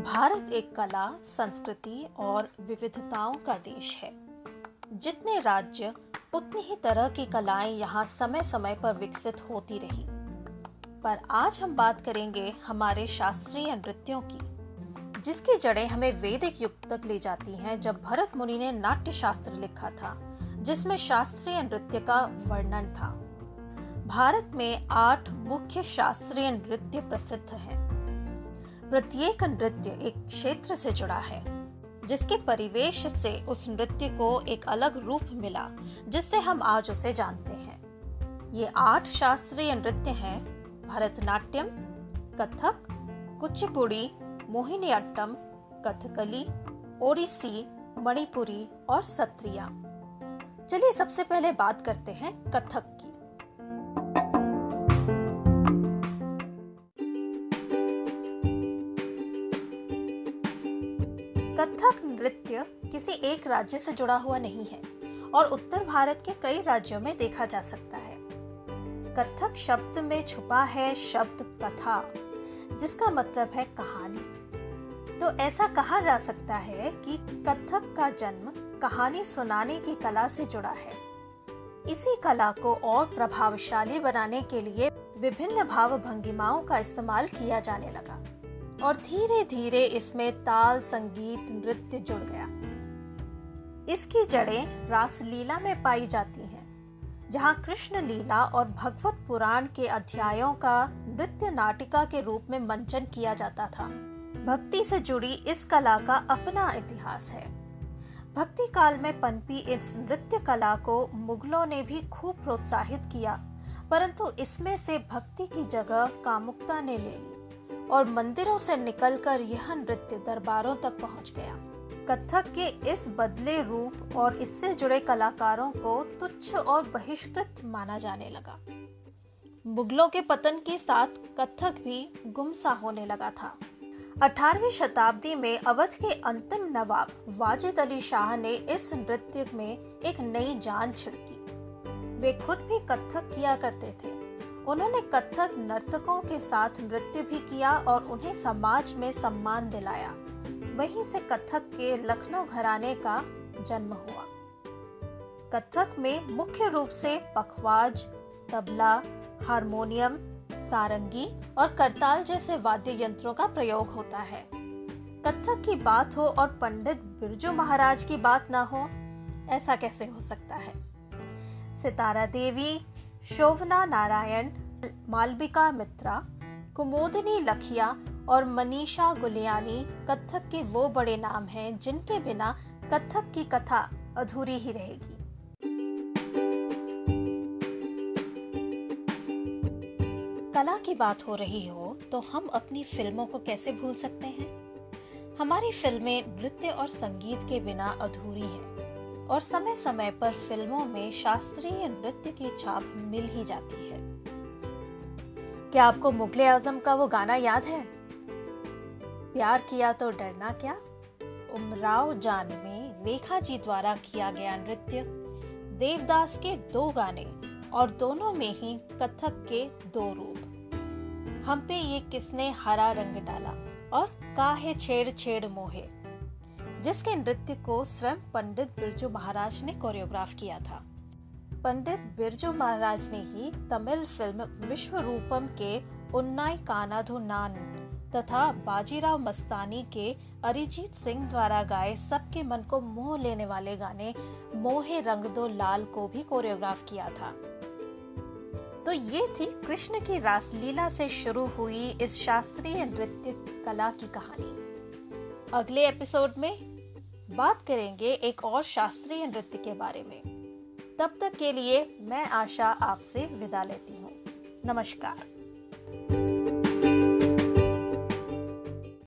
भारत एक कला, संस्कृति और विविधताओं का देश है। जितने राज्य, उतनी ही तरह की कलाएँ यहाँ समय समय पर विकसित होती रही। पर आज हम बात करेंगे हमारे शास्त्रीय नृत्यों की, जिसकी जड़ें हमें वैदिक युग तक ले जाती हैं जब भरत मुनि ने नाट्य शास्त्र लिखा था, जिसमें शास्त्रीय नृत्य का वर्णन था। भारत में आठ मुख्य शास्त्रीय नृत्य प्रसिद्ध हैं। प्रत्येक नृत्य एक क्षेत्र से जुड़ा है, जिसके परिवेश से उस नृत्य को एक अलग रूप मिला, जिससे हम आज उसे जानते हैं। ये आठ शास्त्रीय नृत्य हैं, भरतनाट्यम, कथक, कुचिपुड़ी, मोहिनीअट्टम, कथकली, ओडिसी, मणिपुरी और सत्रिया चलिए सबसे पहले बात करते हैं कथक की। कथक नृत्य किसी एक राज्य से जुड़ा हुआ नहीं है और उत्तर भारत के कई राज्यों में देखा जा सकता है। कथक शब्द में छुपा है शब्द कथा, जिसका मतलब है कहानी। तो ऐसा कहा जा सकता है कि कथक का जन्म कहानी सुनाने की कला से जुड़ा है। इसी कला को और प्रभावशाली बनाने के लिए विभिन्न भाव भंगिमाओं का इस्तेमाल किया जाने लगा। और धीरे धीरे इसमें ताल संगीत नृत्य जुड़ गया। इसकी जड़ें रासलीला में पाई जाती हैं, जहाँ कृष्ण लीला और भगवत पुराण के अध्यायों का नृत्य नाटिका के रूप में मंचन किया जाता था। भक्ति से जुड़ी इस कला का अपना इतिहास है। भक्ति काल में पनपी इस नृत्य कला को मुगलों ने भी खूब प्रोत्साहित किया, परंतु इसमें से भक्ति की जगह कामुकता ने ले ली। और मंदिरों से निकलकर यह नृत्य दरबारों तक पहुँच गया। कथक के इस बदले रूप और इससे जुड़े कलाकारों को तुच्छ और बहिष्कृत माना जाने लगा। मुगलों के पतन के साथ कथक भी गुमसा होने लगा था। 18वीं शताब्दी में अवध के अंतिम नवाब वाजिद अली शाह ने इस नृत्य में एक नई जान छिड़की। वे खुद भी कथक किया करते थे। उन्होंने कथक नर्तकों के साथ नृत्य भी किया और उन्हें समाज में सम्मान दिलाया। वहीं से कथक के लखनऊ घराने का जन्म हुआ। कथक में मुख्य रूप से पखवाज, तबला, हारमोनियम, सारंगी और करताल जैसे वाद्य यंत्रों का प्रयोग होता है। कथक की बात हो और पंडित बिरजू महाराज की बात ना हो, ऐसा कैसे हो सकता है? सितारा देवी शोभना नारायण, मालविका मित्रा, कुमोदिनी लखिया और मनीषा गुलियानी कथक के वो बड़े नाम हैं जिनके बिना कथक की कथा अधूरी ही रहेगी। कला की बात हो रही हो तो हम अपनी फ़िल्मों को कैसे भूल सकते हैं? हमारी फ़िल्में नृत्य और संगीत के बिना अधूरी हैं। और समय समय पर फ़िल्मों में शास्त्रीय नृत्य की छाप मिल ही जाती है। क्या आपको मुगले आज़म का वो गाना याद है? प्यार किया तो डरना क्या? उमराव जान में रेखा जी द्वारा किया गया नृत्य, देवदास के दो गाने और दोनों में ही कथक के दो रूप। हम पे ये किसने हरा रंग डाला और काहे छेड़ छेड़ मोहे? जिसके नृत्य को स्वयं पंडित बिरजू महाराज ने कोरियोग्राफ किया था। पंडित बिरजू महाराज ने ही तमिल फ़िल्म विश्व रूपम के उन्नाई कानाधु नान तथा बाजीराव मस्तानी के अरिजीत सिंह द्वारा गाए सबके मन को मोह लेने वाले गाने मोहे रंग दो लाल को भी कोरियोग्राफ किया था। तो ये थी कृष्ण की रासलीला से शुरू हुई इस शास्त्रीय नृत्य कला की कहानी। अगले एपिसोड में बात करेंगे एक और शास्त्रीय नृत्य के बारे में। तब तक के लिए मैं आशा आपसे विदा लेती हूँ। नमस्कार।